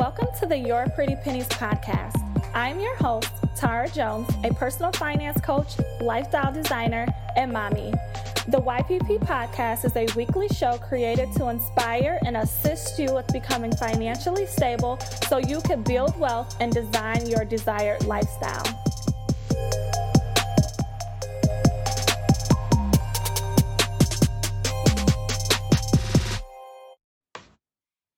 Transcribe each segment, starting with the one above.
Welcome to the Your Pretty Pennies podcast. I'm your host, Tara Jones, a personal finance coach, lifestyle designer, and mommy. The YPP podcast is a weekly show created to inspire and assist you with becoming financially stable so you can build wealth and design your desired lifestyle.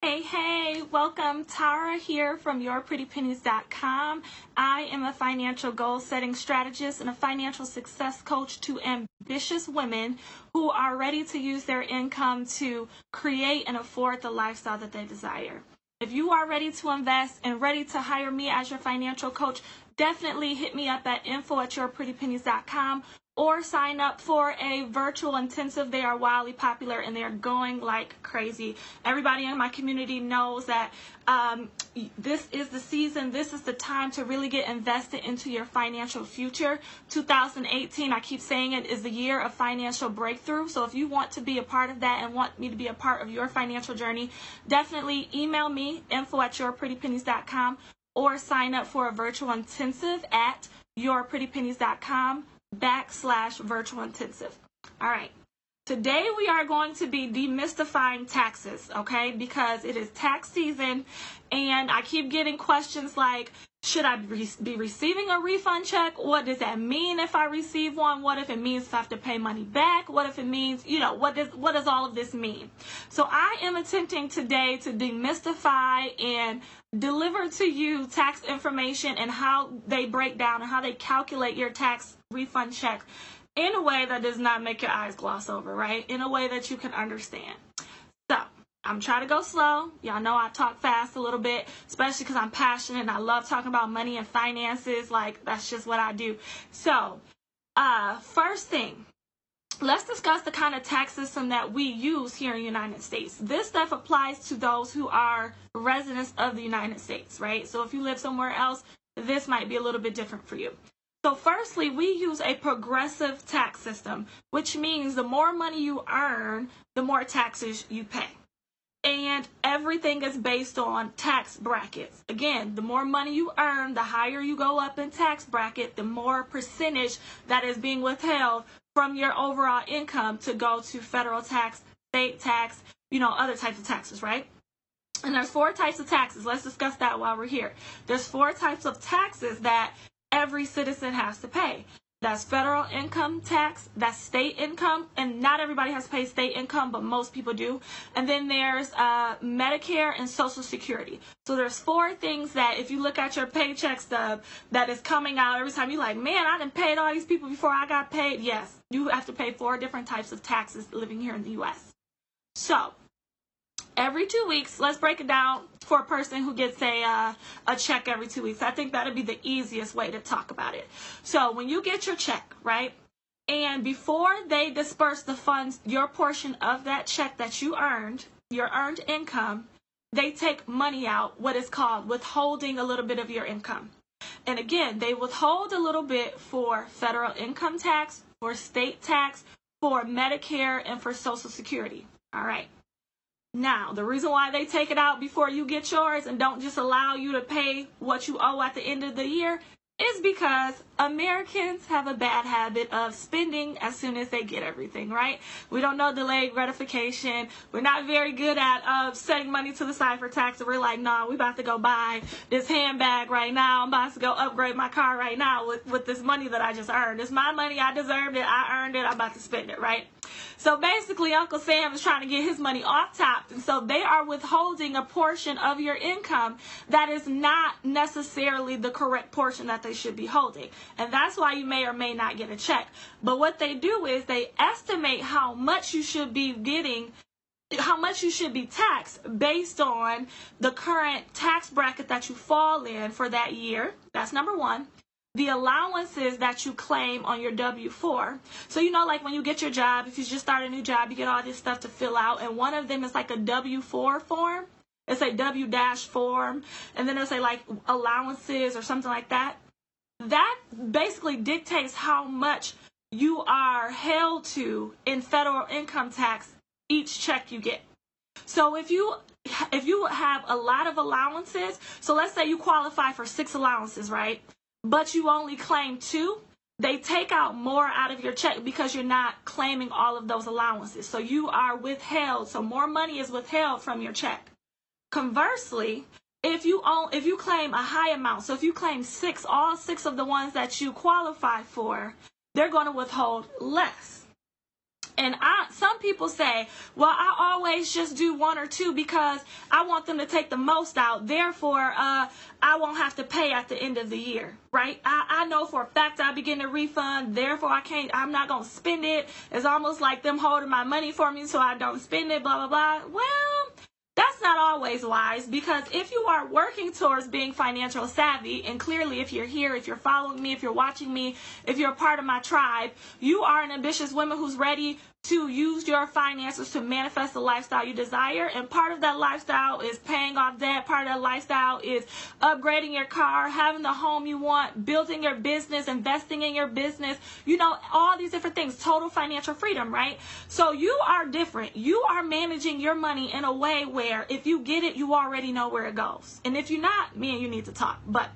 Hey, hey, welcome. Tara here from yourprettypennies.com. I am a financial goal setting strategist and a financial success coach to ambitious women who are ready to use their income to create and afford the lifestyle that they desire. If you are ready to invest and ready to hire me as your financial coach, definitely hit me up at info at yourprettypennies.com or sign up for a virtual intensive. They are wildly popular and they're going like crazy. Everybody in my community knows that um, this is the season, this is the time to really get invested into your financial future. 2018, I keep saying it, is the year of financial breakthrough. So if you want to be a part of that and want me to be a part of your financial journey, definitely email me, info at yourprettypennies.com or sign up for a virtual intensive at yourprettypennies.com backslash virtual intensive. All right. Today we are going to be demystifying taxes, okay? Because it is tax season and I keep getting questions like, should I be receiving a refund check? What does that mean if I receive one? What if it means I have to pay money back? What if it means, you know, what does what does all of this mean? So I am attempting today to demystify and deliver to you tax information and how they break down and how they calculate your tax refund check in a way that does not make your eyes gloss over, right? In a way that you can understand. I'm trying to go slow. Y'all know I talk fast a little bit, especially because I'm passionate and I love talking about money and finances. Like, that's just what I do. So, uh, first thing, let's discuss the kind of tax system that we use here in the United States. This stuff applies to those who are residents of the United States, right? So, if you live somewhere else, this might be a little bit different for you. So, firstly, we use a progressive tax system, which means the more money you earn, the more taxes you pay and everything is based on tax brackets. Again, the more money you earn, the higher you go up in tax bracket, the more percentage that is being withheld from your overall income to go to federal tax, state tax, you know, other types of taxes, right? And there's four types of taxes. Let's discuss that while we're here. There's four types of taxes that every citizen has to pay. That's federal income tax, that's state income, and not everybody has to pay state income, but most people do. And then there's uh, Medicare and Social Security. So there's four things that if you look at your paycheck stub that is coming out every time you're like, man, I didn't pay all these people before I got paid. Yes, you have to pay four different types of taxes living here in the U.S. So every two weeks, let's break it down for a person who gets a uh, a check every two weeks. I think that'd be the easiest way to talk about it. So when you get your check, right? And before they disperse the funds, your portion of that check that you earned, your earned income, they take money out, what is called withholding a little bit of your income. And again, they withhold a little bit for federal income tax, for state tax, for Medicare, and for Social Security. All right. Now, the reason why they take it out before you get yours and don't just allow you to pay what you owe at the end of the year is because Americans have a bad habit of spending as soon as they get everything, right? We don't know delayed gratification. We're not very good at uh, setting money to the side for tax. we're like, nah, we about to go buy this handbag right now. I'm about to go upgrade my car right now with, with this money that I just earned. It's my money. I deserved it. I earned it. I'm about to spend it, right? So basically, Uncle Sam is trying to get his money off top. And so they are withholding a portion of your income that is not necessarily the correct portion that they should be holding. And that's why you may or may not get a check. But what they do is they estimate how much you should be getting how much you should be taxed based on the current tax bracket that you fall in for that year. That's number one the allowances that you claim on your W 4. So, you know, like when you get your job, if you just start a new job, you get all this stuff to fill out, and one of them is like a W 4 form. It's a W dash form, and then it'll say like allowances or something like that. That basically dictates how much you are held to in federal income tax each check you get. So if you if you have a lot of allowances, so let's say you qualify for six allowances, right? But you only claim two, they take out more out of your check because you're not claiming all of those allowances. So you are withheld. So more money is withheld from your check. Conversely, if you own if you claim a high amount, so if you claim six, all six of the ones that you qualify for, they're going to withhold less. And I, some people say, well, I always just do one or two because I want them to take the most out. Therefore, uh, I won't have to pay at the end of the year, right? I, I know for a fact I begin to refund. Therefore, I can't, I'm not to spend it. It's almost like them holding my money for me so I don't spend it, blah, blah, blah. Well, that's not always wise because if you are working towards being financial savvy, and clearly if you're here, if you're following me, if you're watching me, if you're a part of my tribe, you are an ambitious woman who's ready to use your finances to manifest the lifestyle you desire. And part of that lifestyle is paying off debt. Part of that lifestyle is upgrading your car, having the home you want, building your business, investing in your business, you know, all these different things. Total financial freedom, right? So you are different. You are managing your money in a way where if you get it, you already know where it goes. And if you're not, me and you need to talk. But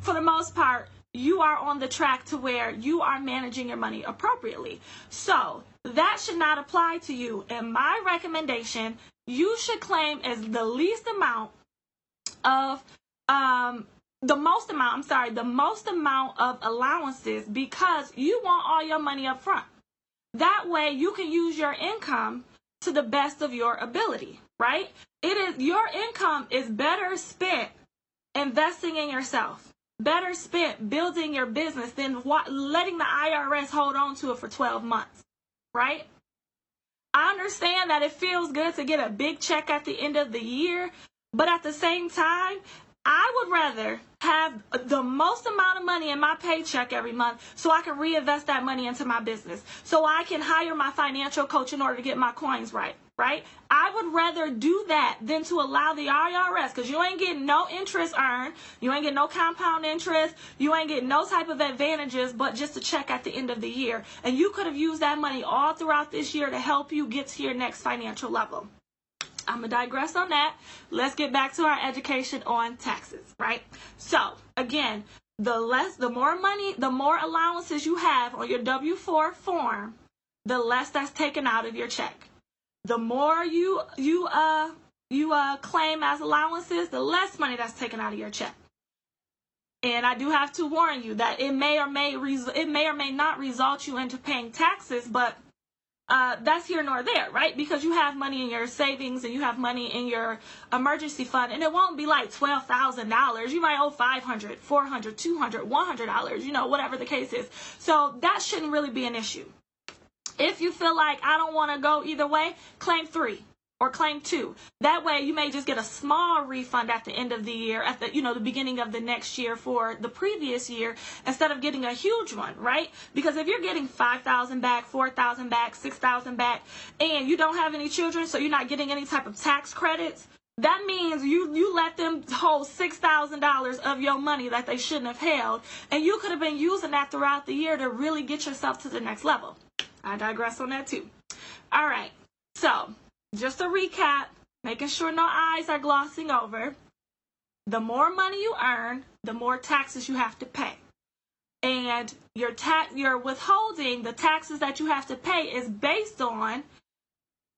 for the most part, you are on the track to where you are managing your money appropriately. So that should not apply to you. And my recommendation, you should claim as the least amount of um the most amount, I'm sorry, the most amount of allowances because you want all your money up front. That way you can use your income to the best of your ability, right? It is your income is better spent investing in yourself. Better spent building your business than what, letting the IRS hold on to it for 12 months right? I understand that it feels good to get a big check at the end of the year, but at the same time, I would rather have the most amount of money in my paycheck every month so I can reinvest that money into my business. So I can hire my financial coach in order to get my coins right right? I would rather do that than to allow the IRS because you ain't getting no interest earned, you ain't getting no compound interest, you ain't getting no type of advantages, but just a check at the end of the year. And you could have used that money all throughout this year to help you get to your next financial level. I'm gonna digress on that. Let's get back to our education on taxes, right? So again, the less, the more money, the more allowances you have on your W-4 form, the less that's taken out of your check the more you you uh you uh claim as allowances, the less money that's taken out of your check. And I do have to warn you that it may or may res- it may or may not result you into paying taxes, but uh, that's here nor there, right? Because you have money in your savings and you have money in your emergency fund, and it won't be like twelve thousand dollars. You might owe five hundred, four hundred, two hundred, one hundred dollars. You know, whatever the case is. So that shouldn't really be an issue. If you feel like I don't want to go either way, claim three or claim two. That way you may just get a small refund at the end of the year, at the you know the beginning of the next year for the previous year instead of getting a huge one, right? Because if you're getting 5,000 back, 4,000 back, 6,000 back and you don't have any children so you're not getting any type of tax credits, that means you you let them hold six thousand dollars of your money that they shouldn't have held, and you could have been using that throughout the year to really get yourself to the next level. I digress on that too. All right. So, just a recap, making sure no eyes are glossing over. The more money you earn, the more taxes you have to pay. And your tax your withholding, the taxes that you have to pay is based on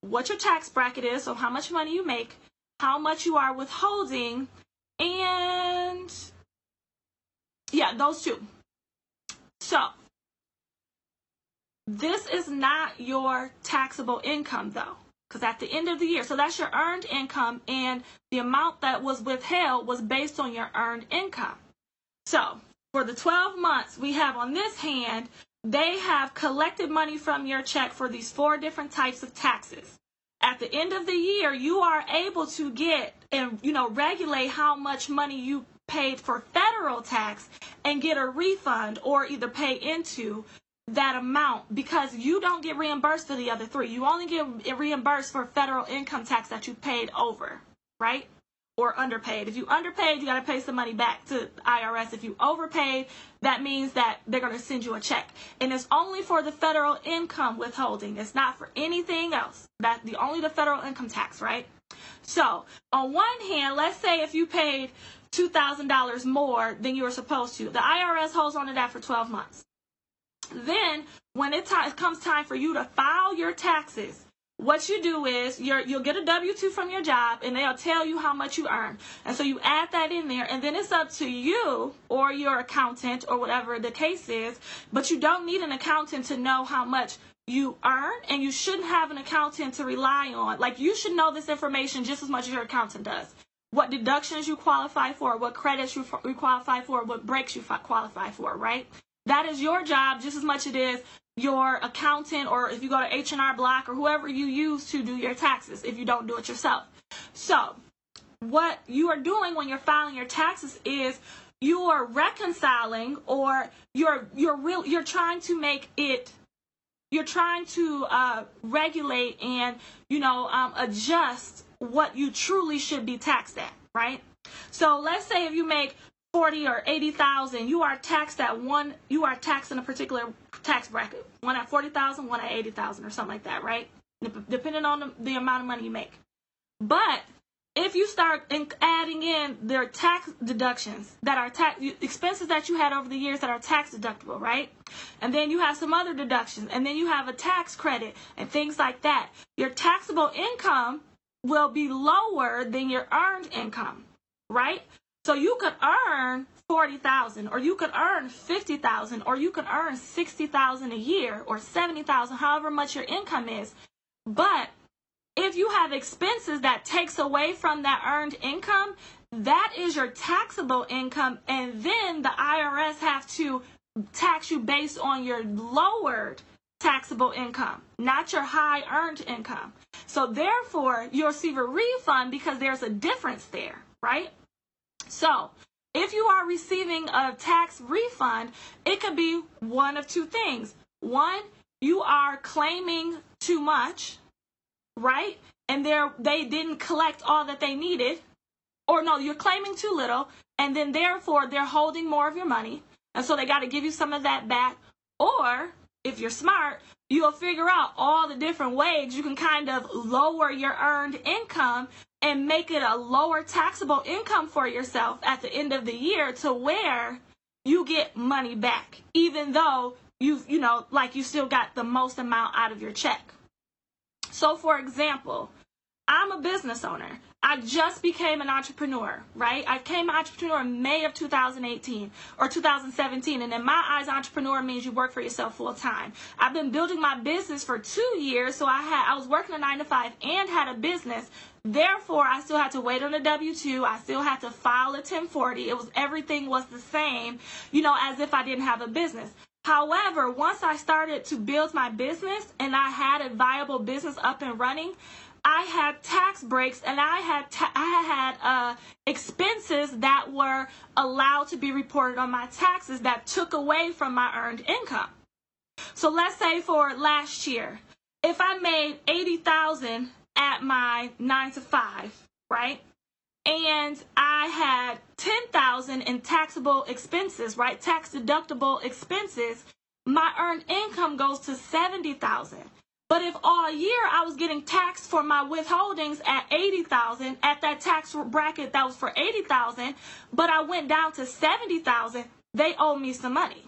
what your tax bracket is, so how much money you make, how much you are withholding, and yeah, those two. So, this is not your taxable income though, because at the end of the year, so that's your earned income, and the amount that was withheld was based on your earned income. So for the 12 months we have on this hand, they have collected money from your check for these four different types of taxes. At the end of the year, you are able to get and you know regulate how much money you paid for federal tax and get a refund or either pay into that amount because you don't get reimbursed for the other three. You only get reimbursed for federal income tax that you paid over, right? Or underpaid. If you underpaid, you got to pay some money back to IRS. If you overpaid, that means that they're going to send you a check. And it's only for the federal income withholding. It's not for anything else. That the only the federal income tax, right? So, on one hand, let's say if you paid $2,000 more than you were supposed to, the IRS holds on to that for 12 months. Then, when it t- comes time for you to file your taxes, what you do is you will get a W-2 from your job and they'll tell you how much you earn. And so you add that in there and then it's up to you or your accountant or whatever the case is. But you don't need an accountant to know how much you earn and you shouldn't have an accountant to rely on. Like you should know this information just as much as your accountant does. What deductions you qualify for, what credits you, you qualify for, what breaks you qualify for, right? That is your job just as much as it is your accountant or if you go to H&R Block or whoever you use to do your taxes if you don't do it yourself. So, what you are doing when you're filing your taxes is you are reconciling or you're you're real you're trying to make it you're trying to uh, regulate and you know um, adjust what you truly should be taxed at right so let's say if you make 40 or 80,000, you are taxed at one, you are taxed in a particular tax bracket. One at 40,000, one at 80,000 or something like that, right? Depending on the, the amount of money you make. But if you start in, adding in their tax deductions that are tax expenses that you had over the years that are tax deductible, right? And then you have some other deductions, and then you have a tax credit and things like that. Your taxable income will be lower than your earned income, right? So you could earn 40,000 or you could earn 50,000 or you could earn 60,000 a year or 70,000 however much your income is. But if you have expenses that takes away from that earned income, that is your taxable income and then the IRS have to tax you based on your lowered taxable income, not your high earned income. So therefore, you'll receive a refund because there's a difference there, right? So, if you are receiving a tax refund, it could be one of two things. One, you are claiming too much, right? And they they didn't collect all that they needed. Or no, you're claiming too little, and then therefore they're holding more of your money. And so they got to give you some of that back. Or if you're smart, you'll figure out all the different ways you can kind of lower your earned income and make it a lower taxable income for yourself at the end of the year to where you get money back, even though you've, you know, like you still got the most amount out of your check. So, for example, I'm a business owner. I just became an entrepreneur, right? I became an entrepreneur in May of 2018 or 2017. And in my eyes, entrepreneur means you work for yourself full time. I've been building my business for two years. So I had, I was working a nine to five and had a business. Therefore, I still had to wait on a W 2. I still had to file a 1040. It was everything was the same, you know, as if I didn't have a business. However, once I started to build my business and I had a viable business up and running, I had tax breaks and I had I had uh, expenses that were allowed to be reported on my taxes that took away from my earned income. So let's say for last year, if I made eighty thousand at my nine to five, right? And I had ten thousand in taxable expenses, right? Tax deductible expenses. My earned income goes to seventy thousand. But if all year I was getting taxed for my withholdings at 80,000 at that tax bracket that was for 80,000, but I went down to 70,000, they owe me some money.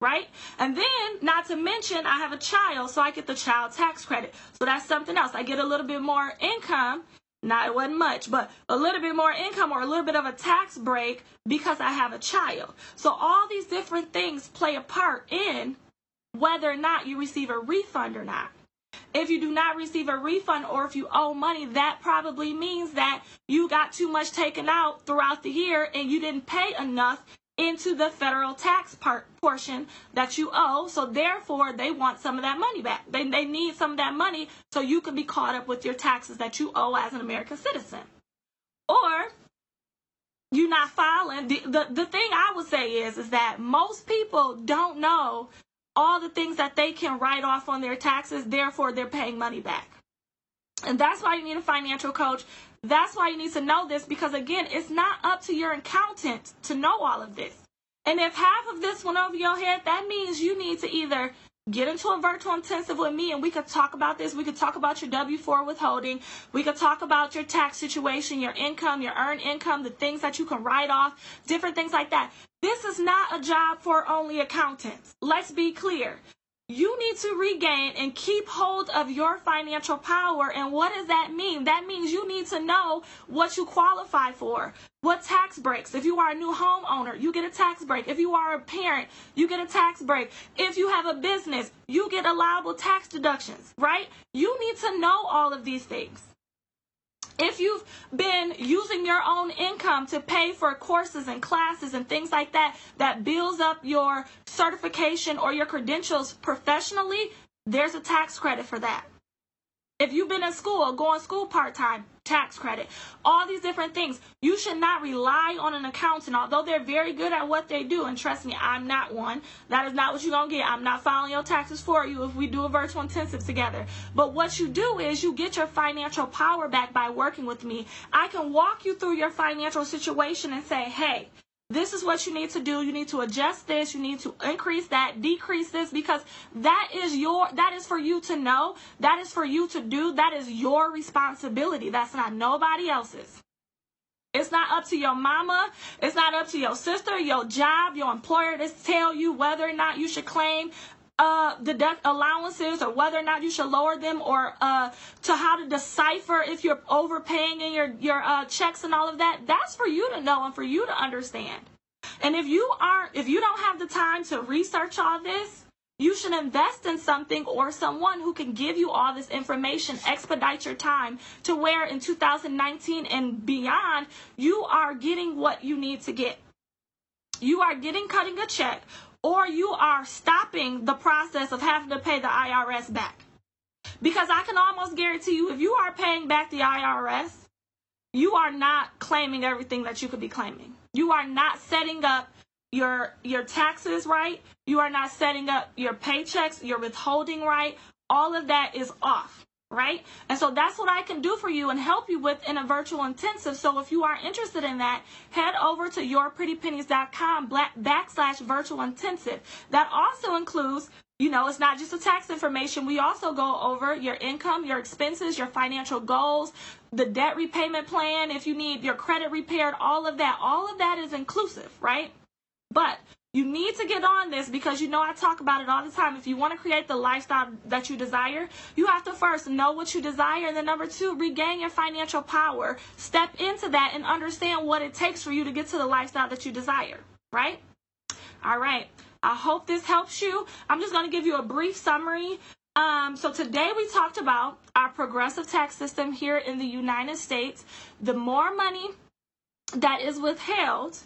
Right? And then, not to mention, I have a child, so I get the child tax credit. So that's something else. I get a little bit more income. Not it wasn't much, but a little bit more income or a little bit of a tax break because I have a child. So all these different things play a part in whether or not you receive a refund or not. If you do not receive a refund or if you owe money, that probably means that you got too much taken out throughout the year and you didn't pay enough into the federal tax part portion that you owe. So therefore, they want some of that money back. They, they need some of that money so you can be caught up with your taxes that you owe as an American citizen. Or you're not filing. The, the, the thing I would say is, is that most people don't know all the things that they can write off on their taxes, therefore they're paying money back. And that's why you need a financial coach. That's why you need to know this because, again, it's not up to your accountant to know all of this. And if half of this went over your head, that means you need to either get into a virtual intensive with me and we could talk about this. We could talk about your W 4 withholding. We could talk about your tax situation, your income, your earned income, the things that you can write off, different things like that. This is not a job for only accountants. Let's be clear. You need to regain and keep hold of your financial power. And what does that mean? That means you need to know what you qualify for. What tax breaks? If you are a new homeowner, you get a tax break. If you are a parent, you get a tax break. If you have a business, you get allowable tax deductions, right? You need to know all of these things. If you've been using your own income to pay for courses and classes and things like that, that builds up your certification or your credentials professionally, there's a tax credit for that. If you've been in school, going school part time, tax credit, all these different things. You should not rely on an accountant, although they're very good at what they do. And trust me, I'm not one. That is not what you're going to get. I'm not filing your taxes for you if we do a virtual intensive together. But what you do is you get your financial power back by working with me. I can walk you through your financial situation and say, hey, this is what you need to do. You need to adjust this. You need to increase that, decrease this, because that is your, that is for you to know. That is for you to do. That is your responsibility. That's not nobody else's. It's not up to your mama. It's not up to your sister, your job, your employer to tell you whether or not you should claim uh, deduct allowances or whether or not you should lower them or uh, to how to decipher if you're overpaying in your, your uh, checks and all of that. That's for you to know and for you to understand. And if you aren't, if you don't have the time to research all this, you should invest in something or someone who can give you all this information, expedite your time to where in 2019 and beyond, you are getting what you need to get. You are getting cutting a check or you are stopping the process of having to pay the IRS back. Because I can almost guarantee you, if you are paying back the IRS, you are not claiming everything that you could be claiming. You are not setting up your your taxes right. You are not setting up your paychecks, your withholding right. All of that is off right? And so that's what I can do for you and help you with in a virtual intensive. So if you are interested in that, head over to yourprettypennies.com backslash virtual intensive. That also includes you know, it's not just the tax information. We also go over your income, your expenses, your financial goals, the debt repayment plan, if you need your credit repaired, all of that. All of that is inclusive, right? But you need to get on this because you know I talk about it all the time. If you want to create the lifestyle that you desire, you have to first know what you desire. And then number two, regain your financial power. Step into that and understand what it takes for you to get to the lifestyle that you desire, right? All right. I hope this helps you. I'm just going to give you a brief summary. Um, so today we talked about our progressive tax system here in the United States. The more money that is withheld,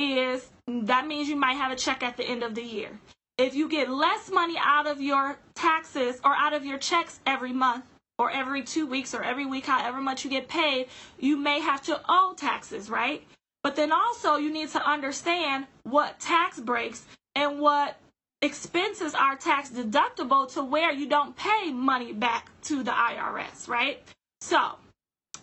is that means you might have a check at the end of the year. If you get less money out of your taxes or out of your checks every month or every two weeks or every week, however much you get paid, you may have to owe taxes, right? But then also you need to understand what tax breaks and what expenses are tax deductible to where you don't pay money back to the IRS, right? So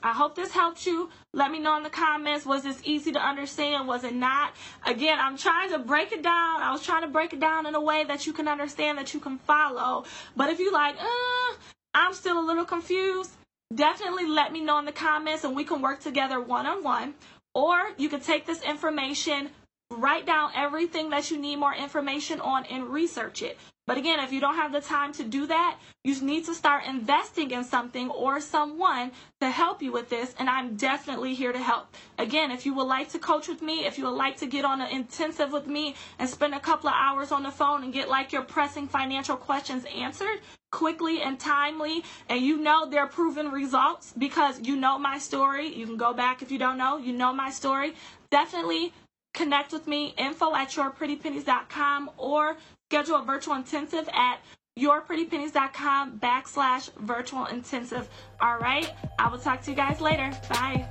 I hope this helped you. Let me know in the comments. Was this easy to understand? Was it not? Again, I'm trying to break it down. I was trying to break it down in a way that you can understand, that you can follow. But if you like, uh, I'm still a little confused, definitely let me know in the comments and we can work together one on one. Or you can take this information, write down everything that you need more information on and research it. But again, if you don't have the time to do that, you need to start investing in something or someone to help you with this. And I'm definitely here to help. Again, if you would like to coach with me, if you would like to get on an intensive with me and spend a couple of hours on the phone and get like your pressing financial questions answered quickly and timely, and you know they're proven results because you know my story. You can go back if you don't know, you know my story. Definitely connect with me, info at yourprettypennies.com or schedule a virtual intensive at yourprettypennies.com backslash virtual intensive. All right. I will talk to you guys later. Bye.